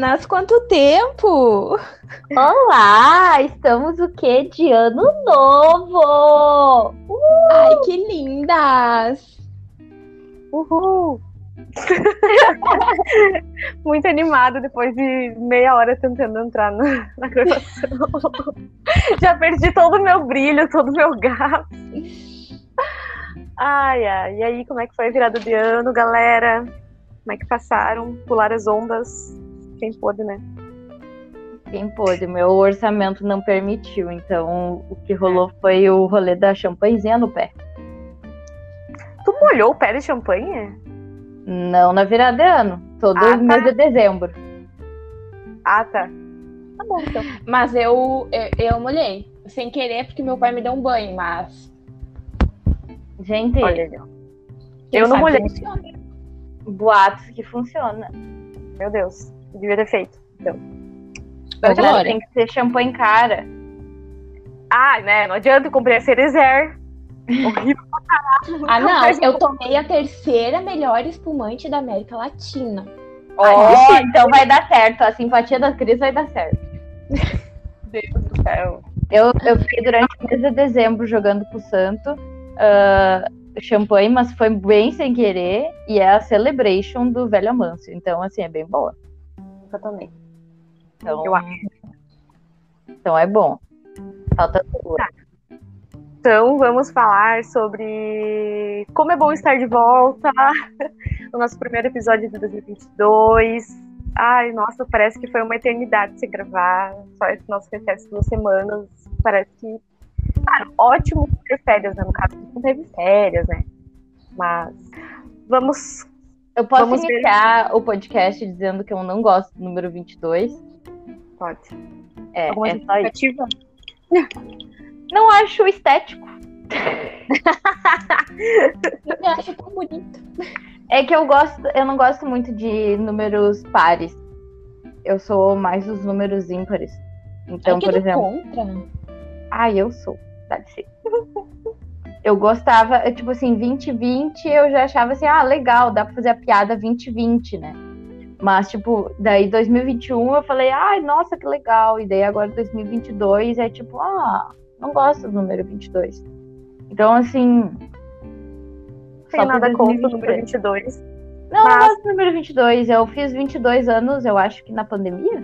Meninas! Quanto tempo! Olá! Estamos o quê? De ano novo! Uh! Ai, que lindas! Uhul! Muito animado depois de meia hora tentando entrar na, na gravação. Já perdi todo o meu brilho, todo o meu gás. Ai, ai. E aí, como é que foi a virada de ano, galera? Como é que passaram? Pular as ondas? Quem pôde, né? Quem pôde. Meu orçamento não permitiu. Então, o que rolou foi o rolê da champanhezinha no pé. Tu molhou o pé de champanhe? Não na virada de ano. Todo Ah, tá. mês de dezembro. Ah, tá. Tá bom, então. Mas eu, eu, eu molhei. Sem querer, porque meu pai me deu um banho, mas. Gente, Olha Eu não molhei. boatos que funciona. Meu Deus. Devia ter feito. Então. Mas Glória. tem que ser champanhe cara. Ah, né? Não adianta, eu comprei a Cerezer. Horrível. Ah, não. Eu tomei a terceira melhor espumante da América Latina. Ó, então vai dar certo. A simpatia da Cris vai dar certo. Deus do céu. Eu, eu fiquei durante o mês de dezembro jogando pro Santo ah, champanhe, mas foi bem sem querer. E é a Celebration do Velho Amâncio. Então, assim, é bem boa. Nunca tomei. Então, Eu acho. então é bom. Falta tua. Então, vamos falar sobre como é bom estar de volta. O nosso primeiro episódio de 2022. Ai, nossa, parece que foi uma eternidade se gravar. Só esse nosso recesso de duas semanas. Parece que. Claro, ótimo ter férias, né? No caso, não teve férias, né? Mas vamos. Eu posso Vamos ver. iniciar o podcast dizendo que eu não gosto do número 22. Pode. É, Alguma é só isso. justificativa? Não acho estético. Eu acho tão bonito. É que eu gosto, eu não gosto muito de números pares. Eu sou mais dos números ímpares. Então, é que por exemplo, contra. ah, eu sou, dá de ser. Eu gostava, é, tipo assim, 2020 eu já achava assim, ah, legal, dá pra fazer a piada 2020, né? Mas, tipo, daí 2021 eu falei, ai, nossa, que legal. E daí agora 2022 é tipo, ah, não gosto do número 22. Então, assim. Não por nada contra o 2023. número 22. Não, Mas- eu gosto do número 22. Eu fiz 22 anos, eu acho que na pandemia.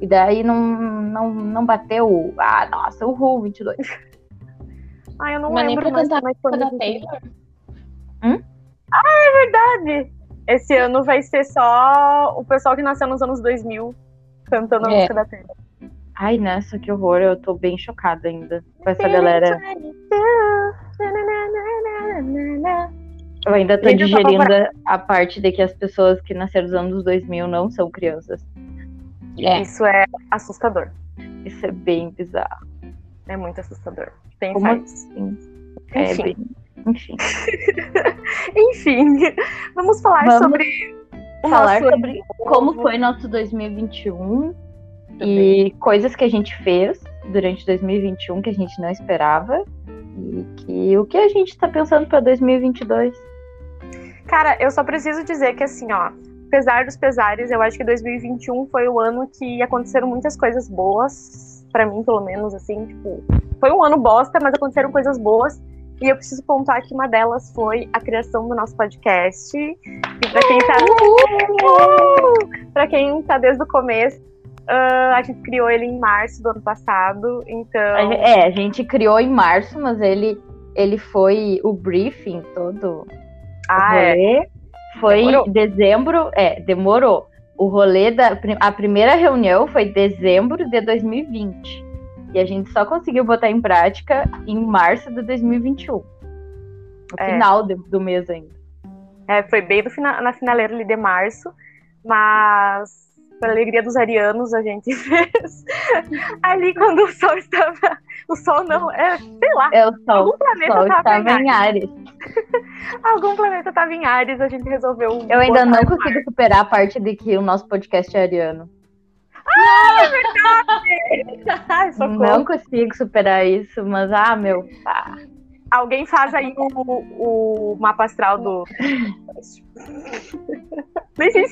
E daí não, não, não bateu. Ah, nossa, uhul, 22. Ai, eu não Mas lembro mais cantar como é que foi da no Taylor. verdade. Esse ano vai ser só o pessoal que nasceu nos anos 2000 cantando a É. música da Taylor. Ai, nossa, que horror. Eu tô bem chocada ainda com essa galera. Eu ainda tô digerindo a parte de que as pessoas que nasceram nos anos 2000 não são crianças. É. Isso é assustador. Isso é bem bizarro. É muito assustador. Tem Como sites. assim? É Enfim. bem... Enfim. Enfim, vamos falar Vamos sobre Falar nosso sobre como foi nosso 2021 Também. e coisas que a gente fez durante 2021 que a gente não esperava e que o que a gente tá pensando para 2022. Cara, eu só preciso dizer que assim, ó, apesar dos pesares, eu acho que 2021 foi o ano que aconteceram muitas coisas boas, pra mim, pelo menos, assim, tipo, foi um ano bosta, mas aconteceram coisas boas. E eu preciso pontuar que uma delas foi a criação do nosso podcast. E pra quem tá. Pra quem tá desde o começo, ah, a gente criou ele em março do ano passado. Então. É, a gente criou em março, mas ele ele foi o briefing todo. ah, é. foi Demorou. dezembro, é, demorou. O rolê da a primeira reunião foi dezembro de 2020. E a gente só conseguiu botar em prática em março de 2021. No É. final de- do mês ainda. É, foi bem no fina- na finaleira ali de março, mas para alegria dos arianos a gente fez ali quando o sol estava, o sol não, é, sei lá, É o sol. algum planeta sol estava em Ares. algum planeta estava em Ares, a gente resolveu. Eu ainda não consigo superar a parte de que o nosso podcast é ariano. Ai, socorro. Não consigo superar isso, mas ah, meu. pá. Alguém faz aí o, o mapa astral do.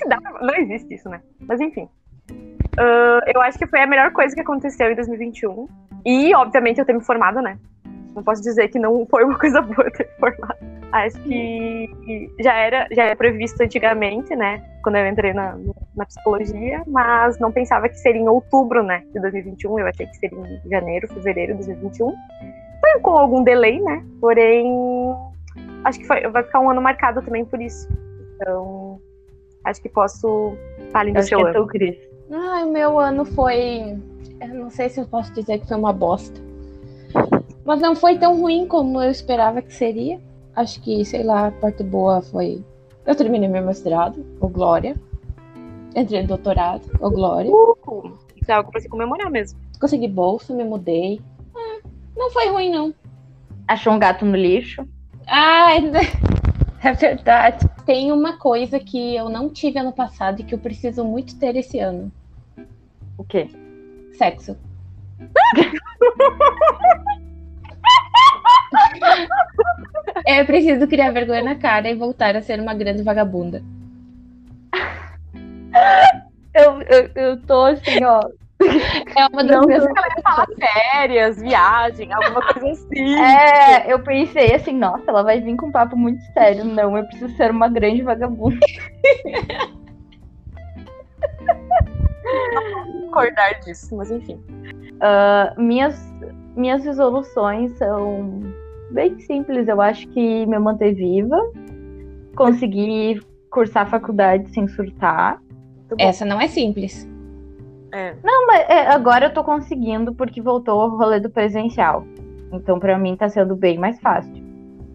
Dá pra não existe isso, né? Mas enfim. Uh, eu acho que foi a melhor coisa que aconteceu em 2021. E, obviamente, eu ter me formado, né? Não posso dizer que não foi uma coisa boa ter me formado. Acho que já era, já era previsto antigamente, né? Quando eu entrei na, na psicologia, mas não pensava que seria em outubro, né? De 2021. Eu achei que seria em janeiro, fevereiro de 2021. Foi com algum delay, né? Porém, acho que foi, vai ficar um ano marcado também por isso. Então, acho que posso falar do seu que ano. É tu, Cris. Ai, meu ano foi. Eu não sei se eu posso dizer que foi uma bosta. Mas não foi tão ruim como eu esperava que seria. Acho que, sei lá, a parte boa foi. Eu terminei meu mestrado, o Glória. Entrei no doutorado, o Glória. Uh, isso é algo pra se comemorar mesmo. Consegui bolsa, me mudei. Ah, não foi ruim, não. Achou um gato no lixo? Ah, é verdade. Tem uma coisa que eu não tive ano passado e que eu preciso muito ter esse ano: O quê? sexo. Eu preciso criar vergonha na cara e voltar a ser uma grande vagabunda. Eu, eu, eu tô assim, ó. É uma das Não, minhas Falar férias, viagem, alguma coisa assim. É, eu pensei assim, nossa, ela vai vir com um papo muito sério. Não, eu preciso ser uma grande vagabunda. Acordar disso, mas enfim. Ah, minhas, minhas resoluções são bem simples. Eu acho que me manter viva, conseguir cursar faculdade sem surtar. Essa não é simples. É. Não, mas é, agora eu tô conseguindo porque voltou o rolê do presencial. Então, pra mim, tá sendo bem mais fácil.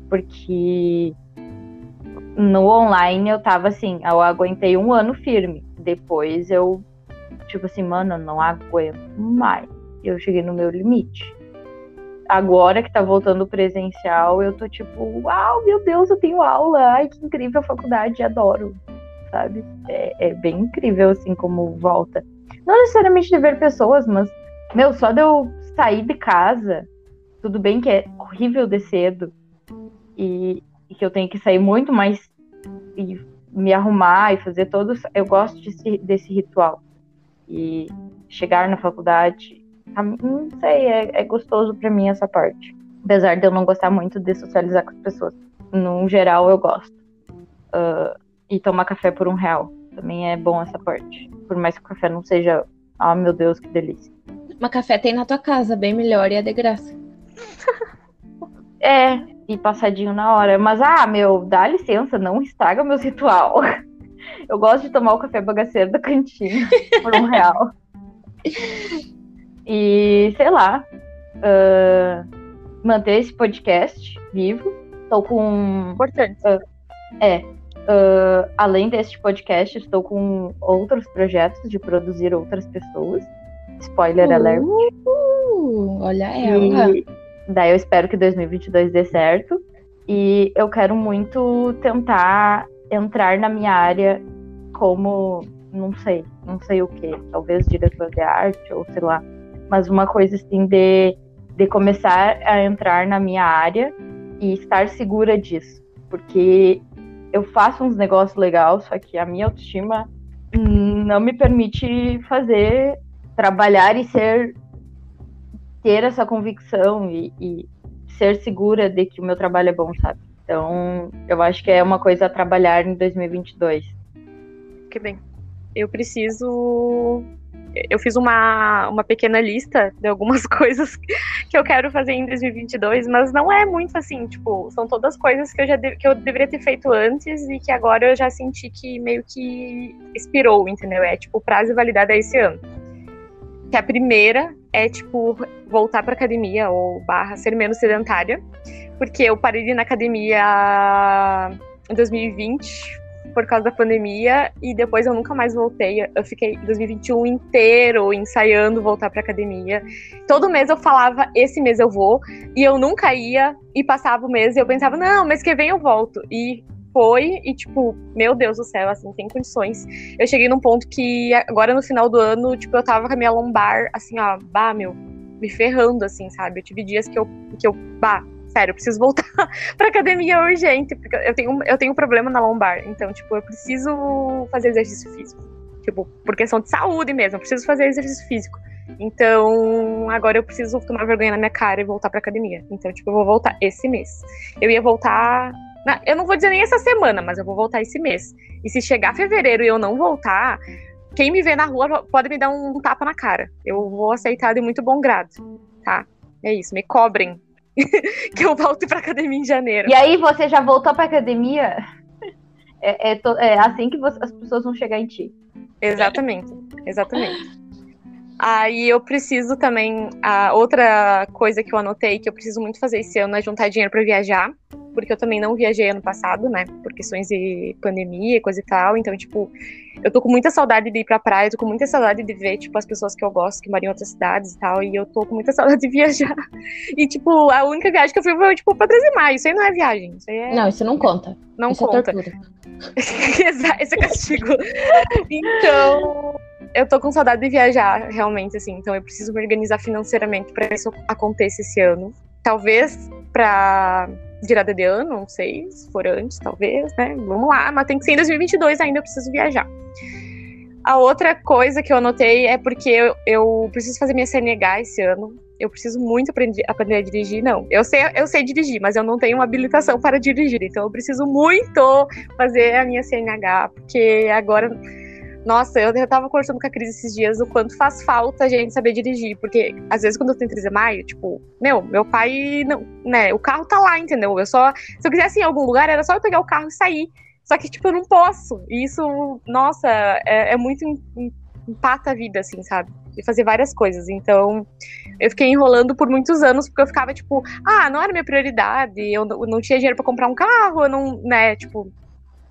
Porque no online eu tava assim, eu aguentei um ano firme. Depois eu, tipo assim, mano, eu não aguento mais. Eu cheguei no meu limite. Agora que tá voltando o presencial, eu tô tipo, uau, meu Deus, eu tenho aula. Ai, que incrível a faculdade, adoro. Sabe? É, é bem incrível, assim, como volta. Não necessariamente de ver pessoas, mas, meu, só de eu sair de casa, tudo bem que é horrível de cedo e, e que eu tenho que sair muito mais e me arrumar e fazer todos. Eu gosto desse, desse ritual. E chegar na faculdade, mim, não sei, é, é gostoso pra mim essa parte. Apesar de eu não gostar muito de socializar com as pessoas. No geral, eu gosto. Ah, e tomar café por um real. Também é bom essa parte. Por mais que o café não seja. Ah, meu Deus, que delícia. Uma café tem na tua casa, bem melhor e é de graça. É, e passadinho na hora. Mas, ah, meu, dá licença, não estraga meu ritual. Eu gosto de tomar o café bagaceiro da cantina por um real. E, sei lá, ah, manter esse podcast vivo. Tô com. Importante. É. ah, além deste podcast, estou com outros projetos de produzir outras pessoas. Spoiler alert. Uh, olha ela. E daí eu espero que 2022 dê certo. E eu quero muito tentar entrar na minha área como, não sei, não sei o que, talvez diretor de arte ou sei lá, mas uma coisa assim de, de começar a entrar na minha área e estar segura disso, porque eu faço uns negócios legais, só que a minha autoestima não me permite fazer, trabalhar e ser ter essa convicção e, e ser segura de que o meu trabalho é bom, sabe? Então, eu acho que é uma coisa a trabalhar em 2022. Que bem. Eu preciso. Eu fiz uma, uma pequena lista de algumas coisas que eu quero fazer em 2022, mas não é muito assim, tipo, são todas coisas que eu já de- que eu deveria ter feito antes e que agora eu já senti que meio que expirou, entendeu? É tipo, prazo de validade é esse ano. Que a primeira é, tipo, voltar pra academia ou barra ser menos sedentária, porque eu parei na academia em 2020 por causa da pandemia e depois eu nunca mais voltei. Eu fiquei 2021 inteiro ensaiando voltar pra academia. Todo mês eu falava, esse mês eu vou, e eu nunca ia, e passava o mês e eu pensava, não, mês que vem eu volto. E foi, e tipo, meu Deus do céu, assim, tem condições. Eu cheguei num ponto que agora no final do ano, tipo, eu tava com a minha lombar, assim, ó, bah, meu, me ferrando, assim, sabe? Eu tive dias que eu, que eu bah, Sério, eu preciso voltar pra academia urgente, porque eu tenho, eu tenho um problema na lombar. Então, tipo, eu preciso fazer exercício físico. Tipo, por questão de saúde mesmo, eu preciso fazer exercício físico. Então, agora eu preciso tomar vergonha na minha cara e voltar pra academia. Então, tipo, eu vou voltar esse mês. Eu ia voltar. na- eu não vou dizer nem essa semana, mas eu vou voltar esse mês. E se chegar fevereiro e eu não voltar, quem me vê na rua pode me dar um tapa na cara. Eu vou aceitar de muito bom grado, tá? É isso, me cobrem. que eu volte pra academia em janeiro. E aí, você já voltou pra academia? É, é to- é assim que você- as pessoas vão chegar em ti. Exatamente, exatamente. Aí eu preciso também. A outra coisa que eu anotei que eu preciso muito fazer esse ano é juntar dinheiro para viajar, porque eu também não viajei ano passado, né? Por questões de pandemia e coisa e tal. Então, tipo, eu tô com muita saudade de ir pra praia, tô com muita saudade de ver, tipo, as pessoas que eu gosto, que moram em outras cidades e tal. E eu tô com muita saudade de viajar. E, tipo, a única viagem que eu fui foi, tipo, pra 13 de maio. Isso aí não é viagem. Isso aí é. Não, isso não conta. não isso é conta. tortura. Exa- Esse é castigo. então, eu tô com saudade de viajar, realmente, assim. Então, eu preciso me organizar financeiramente pra isso aconteça esse ano. Talvez pra virada de ano, não sei, se for antes, talvez, né? Vamos lá, mas tem que ser em 2022 ainda, eu preciso viajar. A outra coisa que eu anotei é porque eu, eu preciso fazer minha CNH esse ano. Eu preciso muito aprender, aprender a dirigir. Não, eu sei, eu sei dirigir, mas eu não tenho habilitação para dirigir. Então eu preciso muito fazer a minha CNH, porque agora. Nossa, eu, eu tava conversando com a Cris esses dias o quanto faz falta a gente saber dirigir. Porque, às vezes, quando eu tenho 13 de maio, tipo, meu, meu pai, não, né, o carro tá lá, entendeu? Eu só. Se eu quisesse ir em algum lugar, era só eu pegar o carro e sair. Só que, tipo, eu não posso. E isso, nossa, é, é muito em- em- empata a vida, assim, sabe? E fazer várias coisas. Então, eu fiquei enrolando por muitos anos, porque eu ficava, tipo, ah, não era minha prioridade, eu não, eu não tinha dinheiro pra comprar um carro, eu não, né, tipo,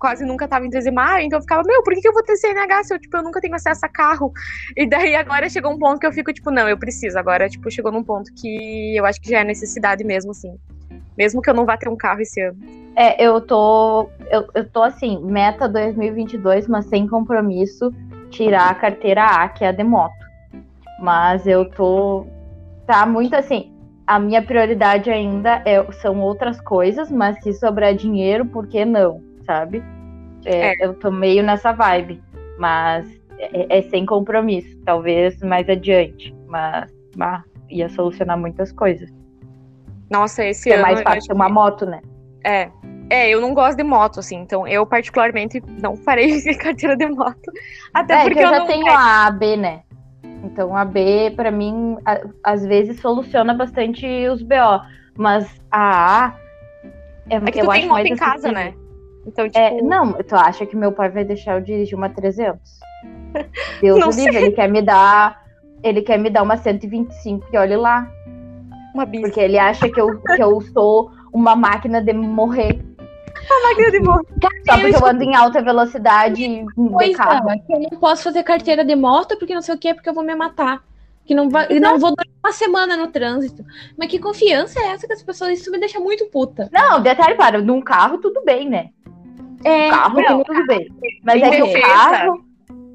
quase nunca tava em 13 de maio, então eu ficava, meu, por que, que eu vou ter CNH se eu, tipo, eu nunca tenho acesso a carro? E daí agora chegou um ponto que eu fico, tipo, não, eu preciso. Agora, tipo, chegou num ponto que eu acho que já é necessidade mesmo, assim. Mesmo que eu não vá ter um carro esse ano. É, eu tô. Eu, eu tô assim, meta 2022, mas sem compromisso, tirar a carteira A, que é a de moto. Mas eu tô. Tá muito assim. A minha prioridade ainda é, são outras coisas, mas se sobrar dinheiro, por que não? Sabe? É, Eu tô meio nessa vibe. Mas é, é sem compromisso. Talvez mais adiante. Mas bah, ia solucionar muitas coisas. Nossa, esse É ano. mais eu fácil ter uma que- moto, né? É. É, eu não gosto de moto, assim, então eu particularmente não farei carteira de moto. Até É, porque que eu já não tenho a AB, né? Então a B, pra mim, a- às vezes soluciona bastante os BO. Mas a A. É, É que eu tu tem acho moto mais em casa, né? Então, tipo. É, não, tu acha que meu pai vai deixar eu dirigir uma 300? Deus Não o livre, ele quer me dar. Ele quer me dar uma 125 e olhe lá. uma bis. Porque ele acha que eu, que eu sou uma máquina de morrer. máquina de moto. Só porque eu ando em alta velocidade de Coisa, carro. que eu não posso fazer carteira de moto porque não sei o que, porque eu vou me matar. Que não, vai, não vou durar uma semana no trânsito. Mas que confiança é essa que as pessoas. Isso me deixa muito puta. Não, detalhe, para, num carro tudo bem, né? É, carro não, tudo bem. Mas em é que o defesa, carro.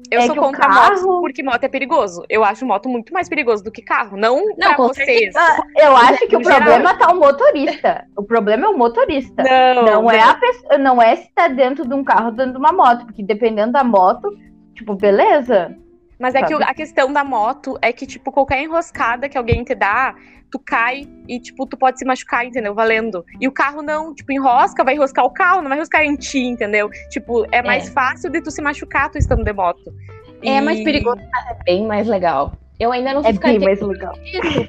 Eu É sou que o contra carro- moto porque moto é perigoso. Eu acho moto muito mais perigoso do que carro. Não, pra com vocês. Ah, Eu acho que o no geral. problema tá o motorista. O problema é o motorista. Não, Não é a pessoa, não é se tá dentro de um carro dentro de uma moto, porque dependendo da moto, tipo, beleza. Mas é que o- Sabe? a questão da moto é que, tipo, qualquer enroscada que alguém te dá, tu cai e, tipo, tu pode se machucar, entendeu? Valendo. E o carro não, tipo, enrosca, vai enroscar o carro, não vai enroscar em ti, entendeu? Tipo, é mais fácil de tu se machucar tu estando de moto. é E- mais perigoso, é bem mais legal. Eu ainda não É fiz bem carteira mais legal.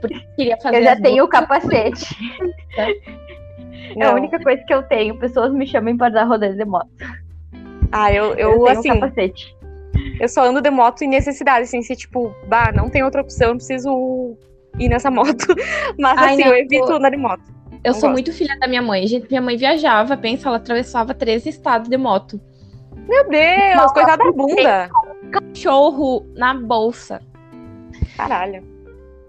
porque queria fazer. Eu já tenho o capacete. É a única coisa que eu tenho. Pessoas me chamam para dar rodeio de moto. Ah, eu, eu, Eu, tenho assim, capacete. Eu só ando de moto em necessidade, assim, se, tipo, bah, não tem outra opção, eu preciso ir nessa moto. Mas, Ai, assim, não, eu evito eu- andar de moto. Eu Não sou gosto. muito filha da minha mãe. Gente, minha mãe viajava, pensa, ela atravessava 13 estados de moto. Meu Deus, coitada da bunda. Cachorro na bolsa. Caralho.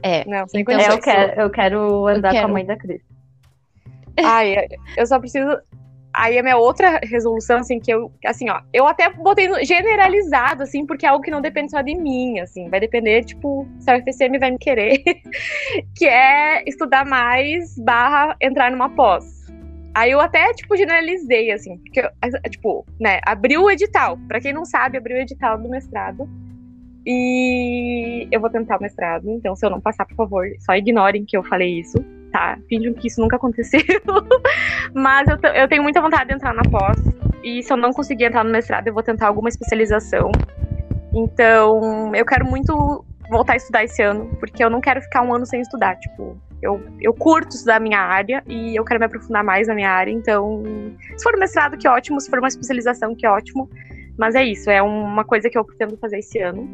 É. Não, sem Então, eu, quero, eu quero andar com quero. a mãe da Cris. Ai, eu só preciso. Aí a minha outra resolução, assim, que eu, assim, ó, eu até botei no, generalizado, assim, porque é algo que não depende só de mim, assim, vai depender, tipo, se a UFCM vai me querer, que é estudar mais barra entrar numa pós. Aí eu até, tipo, generalizei, assim, porque, tipo, né, abriu o edital. Pra quem não sabe, abriu o edital do mestrado. E eu vou tentar o mestrado, então se eu não passar, por favor, só ignorem que eu falei isso tá? Finjam que isso nunca aconteceu. Mas eu, eu tenho muita vontade de entrar na pós. E se eu não conseguir entrar no mestrado, eu vou tentar alguma especialização. Então, eu quero muito voltar a estudar esse ano, porque eu não quero ficar um ano sem estudar. Tipo, eu, eu curto estudar a minha área e eu quero me aprofundar mais na minha área. Então, se for mestrado, que ótimo. Se for uma especialização, que ótimo. Mas é isso, é uma coisa que eu pretendo fazer esse ano.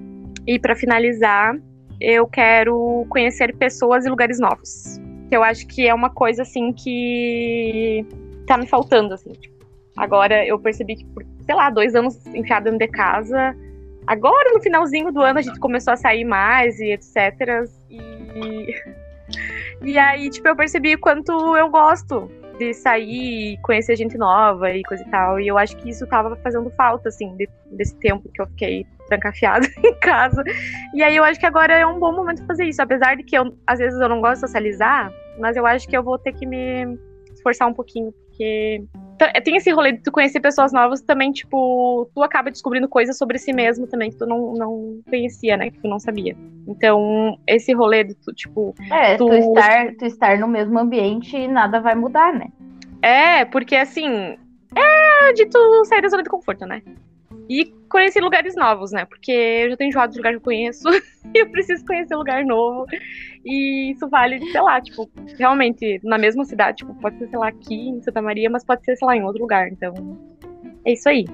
E para finalizar, eu quero conhecer pessoas e lugares novos que eu acho que é uma coisa assim que tá me faltando, assim. Tipo, agora eu percebi que, por, sei lá, dois anos enfiado dentro de casa, agora no finalzinho do ano a gente começou a sair mais e etc. E, e aí, tipo, eu percebi quanto eu gosto de sair, conhecer gente nova e coisa e tal. E eu acho que isso tava fazendo falta, assim, de, desse tempo que eu fiquei trancafiada em casa. E aí eu acho que agora é um bom momento fazer isso. Apesar de que eu, às vezes eu não gosto de socializar, mas eu acho que eu vou ter que me esforçar um pouquinho, porque tem esse rolê de tu conhecer pessoas novas também, tipo, tu acaba descobrindo coisas sobre si mesmo também que tu não, não conhecia, né? Que tu não sabia. Então, esse rolê de tu, tipo. É, tu, tu estar, tu estar no mesmo ambiente e nada vai mudar, né? É, porque assim. É de tu sair da zona de conforto, né? E conhecer lugares novos, né? Porque eu já tenho enjoado de lugar que eu conheço. e eu preciso conhecer lugar novo. E isso vale, sei lá, tipo, realmente, na mesma cidade. Tipo, pode ser, sei lá, aqui em Santa Maria, mas pode ser, sei lá, em outro lugar. Então, é isso aí.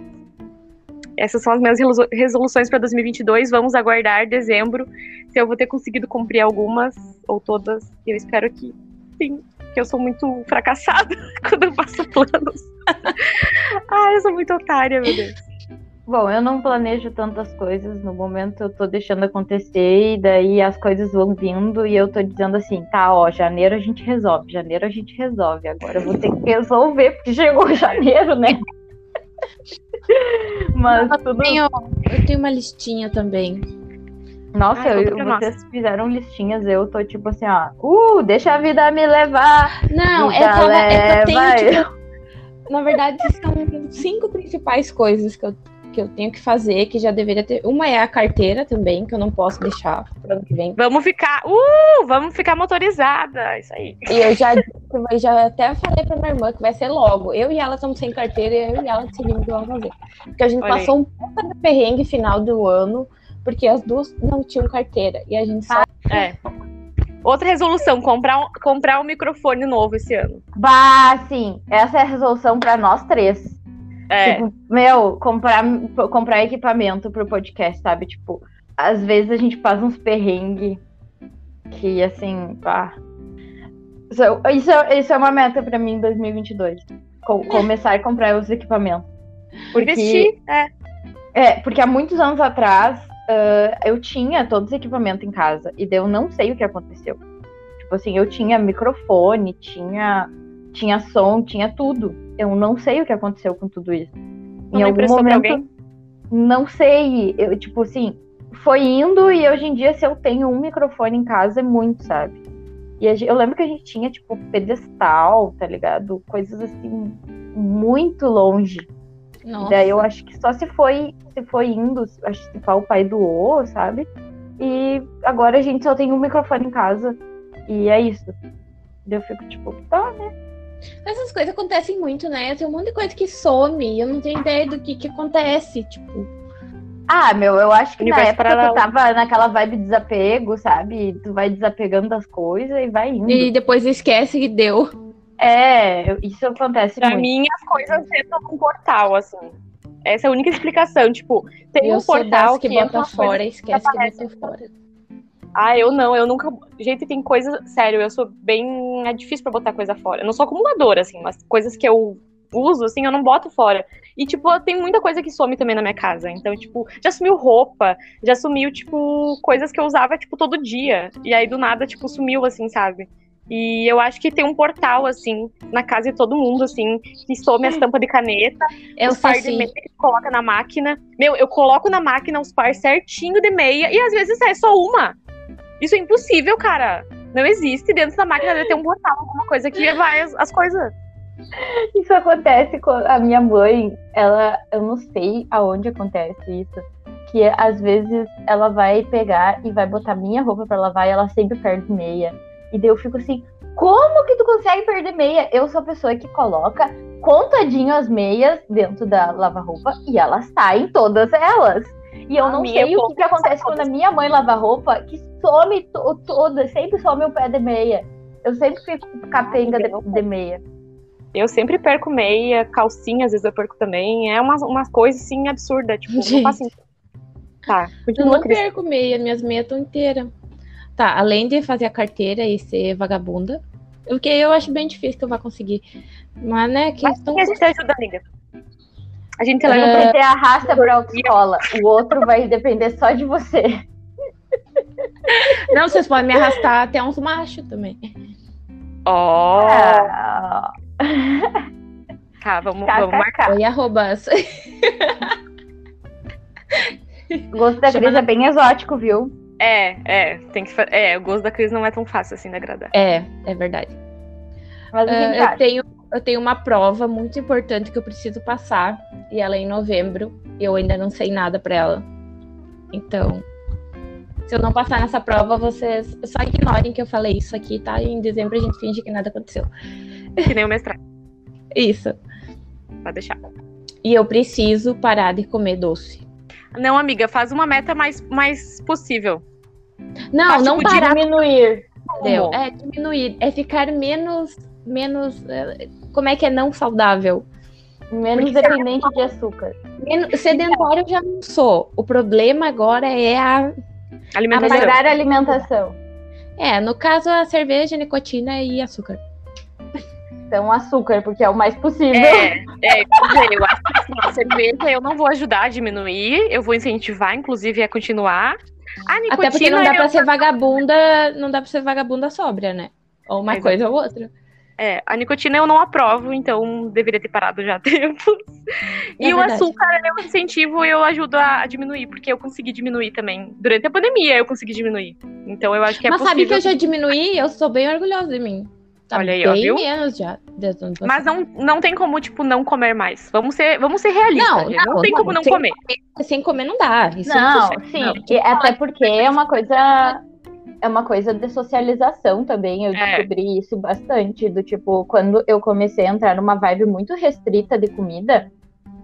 Essas são as minhas resoluções para 2022. Vamos aguardar dezembro se eu vou ter conseguido cumprir algumas ou todas. Eu espero que sim, que eu sou muito fracassada quando eu faço planos. Ai, eu sou muito otária, meu Deus. Bom, eu não planejo tantas coisas. No momento eu tô deixando acontecer e daí as coisas vão vindo e eu tô dizendo assim, tá, ó, janeiro a gente resolve, janeiro a gente resolve. Agora eu vou ter que resolver, porque chegou janeiro, né? Mas eu, tudo... tenho, eu tenho uma listinha também. Nossa, ah, eu, vocês fizeram listinhas, eu tô tipo assim, ó, uh, deixa a vida me levar. Não, é ela, é que eu tenho, tipo, na verdade, são cinco principais coisas que eu que eu tenho que fazer, que já deveria ter. Uma é a carteira também, que eu não posso deixar para ano que vem. Vamos ficar. Uh! Vamos ficar motorizada. Isso aí. E eu já, eu já até falei pra minha irmã que vai ser logo. Eu e ela estamos sem carteira e eu e ela decidimos que vamos fazer. Porque a gente Olha passou um pouco de perrengue final do ano, porque as duas não tinham carteira. E a gente só. É. Outra resolução, comprar um, comprar um microfone novo esse ano. Bah, sim. Essa é a resolução para nós três. É. Tipo, meu, comprar, comprar equipamento pro podcast, sabe? Tipo, às vezes a gente faz uns perrengue que, assim, pá. Isso, isso, isso é uma meta pra mim em 2022. Com, começar a comprar os equipamentos. Porque, Investir, é. É, porque há muitos anos atrás uh, eu tinha todos os equipamentos em casa. E eu não sei o que aconteceu. Tipo assim, eu tinha microfone, tinha, tinha som, tinha tudo. Eu não sei o que aconteceu com tudo isso. Não em algum momento, não sei. Eu, tipo assim, foi indo e hoje em dia, se eu tenho um microfone em casa, é muito, sabe? E eu lembro que a gente tinha, tipo, pedestal, tá ligado? Coisas assim, muito longe. Nossa. Daí eu acho que só se foi, se foi indo, acho que o pai doou, sabe? E agora a gente só tem um microfone em casa. E é isso. Daí eu fico, tipo, tá, né? Essas coisas acontecem muito, né? Tem um monte de coisa que some, eu não tenho ideia do que que acontece, tipo. Ah, meu, eu acho que Universo na época paralelo. tu tava naquela vibe de desapego, sabe? Tu vai desapegando das coisas e vai indo. E depois esquece que deu. É, isso acontece pra muito. Pra mim, as coisas entram num portal, assim. Essa é a única explicação. Tipo, tem eu um portal que, que bota fora e esquece que, que bota fora. Ah, eu não, eu nunca. Gente, tem coisa. Sério, eu sou bem. É difícil pra botar coisa fora. Eu não sou acumuladora, assim, mas coisas que eu uso, assim, eu não boto fora. E, tipo, tem muita coisa que some também na minha casa. Então, tipo, já sumiu roupa, já sumiu, tipo, coisas que eu usava, tipo, todo dia. E aí, do nada, tipo, sumiu, assim, sabe? E eu acho que tem um portal, assim, na casa de todo mundo, assim, que some as tampas de caneta, Eu os par de sim. meia que coloca na máquina. Meu, eu coloco na máquina os par certinho de meia e às vezes sai só uma. Isso é impossível, cara. Não existe dentro da máquina deve ter um portal, alguma coisa que vai as, as coisas. Isso acontece com a minha mãe. Ela, eu não sei aonde acontece isso. Que às vezes ela vai pegar e vai botar minha roupa pra lavar e ela sempre perde meia. E daí eu fico assim, como que tu consegue perder meia? Eu sou a pessoa que coloca contadinho as meias dentro da lava-roupa e elas saem todas elas. E eu A não sei o que, que acontece quando a minha mãe lava roupa, que some to toda, sempre some o pé de meia. Eu sempre fico capenga de, de meia. Eu sempre perco meia, calcinha, às vezes eu perco também. É uma, uma coisa assim absurda. Tipo, não Gente. faz sentido. Tá, Eu continua, não Cris. perco meia, minhas meias estão inteiras. Tá, além de fazer a carteira e ser vagabunda, o que eu acho bem difícil que eu vá conseguir. Mas, né, que Mas estão. a gente ajuda, amiga. A gente leva Você arrasta pra autoescola. O outro vai depender só de você. Não, vocês podem me arrastar até uns machos também. Ó, Ah, tá, vamos, marcar. Oi, arrobas. O gosto da Chama Cris é bem exótico, viu? É, é, tem que fa- É, o gosto da Cris não é tão fácil assim de agradar. É, é verdade. Mas gente eu, acha. tenho, eu tenho uma prova muito importante que eu preciso passar. E ela é em novembro. E eu ainda não sei nada pra ela. Então, se eu não passar nessa prova, vocês só ignorem que eu falei isso aqui, tá? E em dezembro a gente finge que nada aconteceu. Que nem o mestrado. Isso. Pode deixar. E eu preciso parar de comer doce. Não, amiga, faz uma meta mais, mais possível. Não, Faz, não tipo, parar, Diminuir. entendeu? É diminuir. É ficar menos. Menos. eh, Como é que é não saudável? Menos Porque dependente de açúcar. Menos, sedentário eu já não sou. O problema agora é a. Alimentação. Melhorar a alimentação. É, no caso, a cerveja, nicotina e açúcar. Então, açúcar, porque é o mais possível. É, é, eu acho que assim, a cerveja eu não vou ajudar a diminuir, eu vou incentivar, inclusive, a continuar. A nicotina, Até porque não dá eu- pra ser vagabunda, não dá pra ser vagabunda sóbria, né? Ou uma Exato. coisa ou outra. É, a nicotina eu não aprovo, então deveria ter parado já há tempo. É e o verdade. açúcar eu incentivo, eu ajudo a, a diminuir, porque eu consegui diminuir também. Durante a pandemia eu consegui diminuir. Então eu acho que é Mas possível. sabe que eu já diminuí? Eu sou bem orgulhosa de mim. Tá Olha aí, ó, bem viu? menos já. o Mas não, não tem como, tipo, não comer mais. Vamos ser, vamos ser realistas. Não. Não, não, tem não, como não sem comer. Sem comer não dá. Isso Não, funciona. sim. Não. E até porque é uma coisa. É uma coisa de socialização também. Eu É. descobri isso bastante. Do tipo, quando eu comecei a entrar numa vibe muito restrita de comida,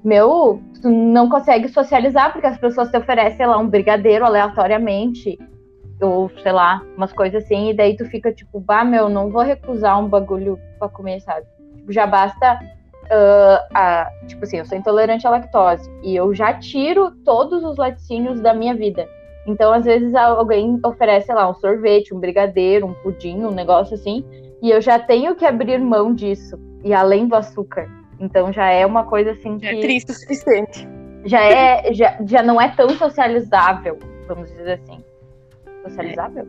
meu, tu não consegue socializar, porque as pessoas te oferecem, sei lá, um brigadeiro aleatoriamente. Ou, sei lá, umas coisas assim, e daí tu fica tipo, bah, meu, não vou recusar um bagulho pra comer, sabe? Tipo, já basta ah, a- tipo assim, eu sou intolerante à lactose e eu já tiro todos os laticínios da minha vida. Então, às vezes, alguém oferece, sei lá, um sorvete, um brigadeiro, um pudim, um negócio assim, e eu já tenho que abrir mão disso, e além do açúcar. Então, já é uma coisa assim É que triste o suficiente. já, é, já, já não é tão socializável, vamos dizer assim. Socializável?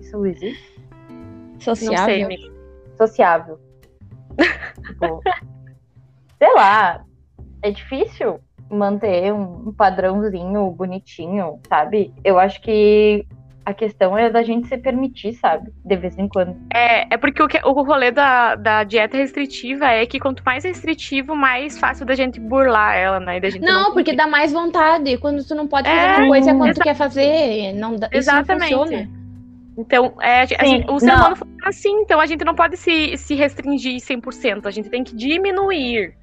Isso existe? Não Sociável. sei, amiga. Sociável. tipo, sei lá, é difícil manter um, padrãozinho bonitinho, sabe? Eu acho que a questão é da gente se permitir, sabe? De vez em quando. É, é porque o, que, o rolê da, da dieta restritiva é que quanto mais restritivo, mais fácil da gente burlar ela, né? E da gente Não, porque dá mais vontade. Quando tu não pode fazer É, uma coisa quando tu quer fazer, não dá, isso não Exatamente. funciona. Então, é, a gente- Sim, o ser não. humano funciona assim, então a gente não pode se, se restringir 100%, a gente tem que diminuir.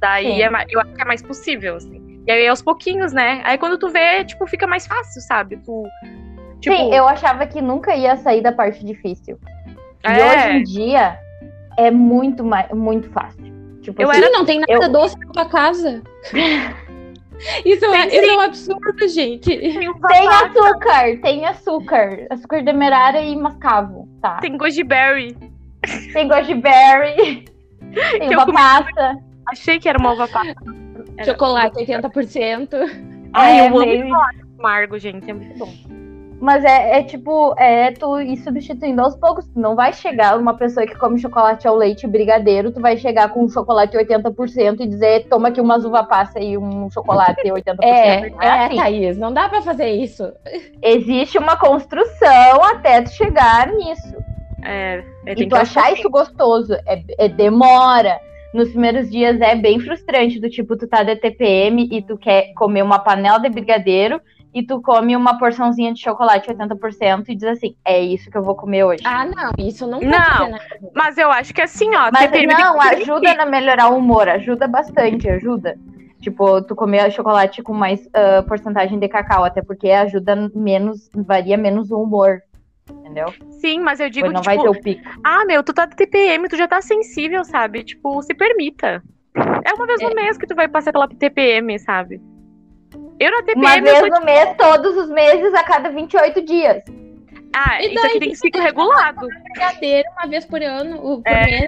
Daí é, eu acho que é mais possível, assim. E aí aos pouquinhos, né? Aí quando tu vê, tipo, fica mais fácil, sabe? Tu, tipo, Sim, eu achava que nunca ia sair da parte difícil. E É. hoje em dia é muito, mais, muito fácil. Tipo, Eu assim, Sim, não tem nada eu- doce na tua casa. Isso, é, Sim, isso sim. é um absurdo, gente. tem, tem açúcar, tem açúcar. Açúcar demerara e mascavo, tá? tem goji berry. Tem goji berry, tem comi- passa. Achei que era uma uva passa. Era- Chocolate 80%. Ai, É, eu amo meio- amargo, gente, é muito bom. Mas é, é tipo, é tu ir substituindo aos poucos. Tu não vai chegar uma pessoa que come chocolate ao leite brigadeiro, tu vai chegar com um chocolate 80% e dizer, toma aqui umas uva passa e um chocolate 80%. É, Não é, assim. Thaís, não dá pra fazer isso. Existe uma construção até tu chegar nisso. É, é, E tem tu que achar isso gostoso, é, é demora. Nos primeiros dias é bem frustrante, do tipo, tu tá de TPM e tu quer comer uma panela de brigadeiro e tu come uma porçãozinha de chocolate 80% e diz assim, é isso que eu vou comer hoje. Ah, não, isso não, Não. nada. Mas eu acho que assim, ó, Mas não, que- ajuda a melhorar o humor, ajuda bastante, ajuda. Tipo, tu comer chocolate com mais ah, porcentagem de cacau, até porque ajuda menos, varia menos o humor. Entendeu? Sim, mas eu digo Pois não que, vai tipo, ter o pico. ah, meu, tu tá de TPM, tu já tá sensível, sabe? Tipo, se permita. É uma vez no mês que tu vai passar pela TPM, sabe? Eu na TPM, Uma eu vez sou... no mês, todos os meses, a cada 28 dias. Ah, E isso aqui tem que ser regulado. Brigadeiro uma vez por ano, o- por É. mês.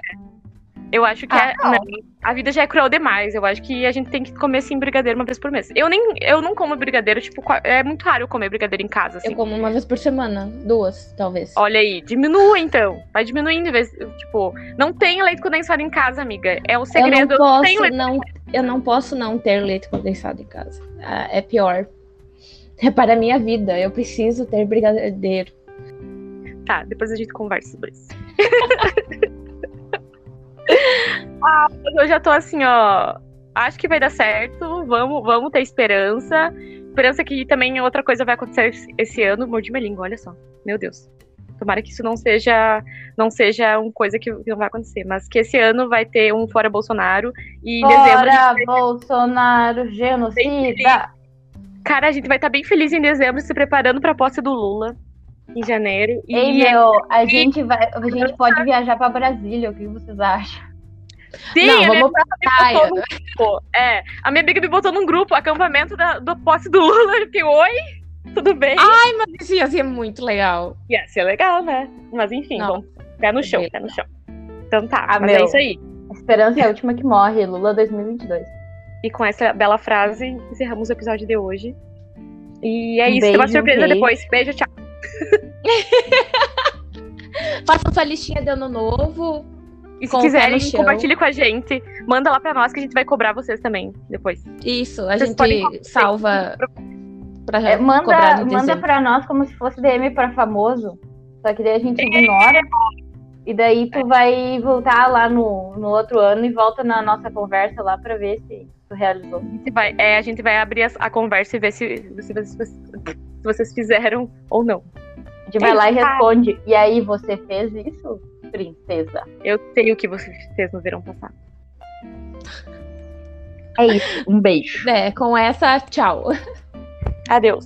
Eu acho que Ah, é- não. não, a vida já é cruel demais. Eu acho que a gente tem que comer, sim, brigadeiro uma vez por mês. Eu nem eu não como brigadeiro, tipo, é muito raro eu comer brigadeiro em casa, assim. Eu como uma vez por semana, duas, talvez. Olha aí, diminua então. Vai diminuindo, em vez, tipo, não tem leite condensado em casa, amiga. É o eu segredo. não tenho posso leite- não, eu não posso não ter leite condensado em casa. Ah, É pior. É para a minha vida. Eu preciso ter brigadeiro. Tá, depois a gente conversa sobre isso. ah, eu já tô assim, ó. Acho que vai dar certo. Vamos, vamos ter esperança. Esperança que também outra coisa vai acontecer esse ano. Mordi minha língua, olha só. Meu Deus. Tomara que isso não seja, não seja uma coisa que, não vai acontecer, mas que esse ano vai ter um fora Bolsonaro e em dezembro, a gente- Fora Bolsonaro, genocida. cara, a gente vai estar bem feliz em dezembro se preparando para a posse do Lula em janeiro. E Ei, é- meu, a gente, vai, a gente pode viajar pra Brasília, o que vocês acham? sim, não, vamos pra praia. É, a minha amiga me botou num grupo, acampamento da, do posse do Lula. Eu fiquei, oi, tudo bem? Ai, mas isso ia ser muito legal. Ia ser legal, né? Mas enfim, Não. vamos, pé no chão, pé no chão. Então tá, Ah, mas meu. é isso aí. A esperança é a última que morre, Lula 2022. E com essa bela frase, encerramos o episódio de hoje. E é Um isso, tem uma beijo, surpresa beijo. depois. Beijo, tchau. Faça sua listinha de ano novo. E se Com quiserem, compartilhe com a gente. Manda lá pra nós que a gente vai cobrar vocês também depois. Isso, a Vocês gente salva pra É, cobrar manda, no manda pra nós como se fosse DM pra famoso. Só que daí a gente ignora. E daí tu vai voltar lá no, no outro ano e volta na nossa conversa lá pra ver se realizou. A gente vai, é, a gente vai abrir as- a, conversa e ver se, se vocês, se vocês fizeram ou não. A gente vai lá e responde. E aí, você fez isso, princesa? Eu sei o que você fez no verão passado. É isso. Um beijo. É, com essa, tchau. Adeus.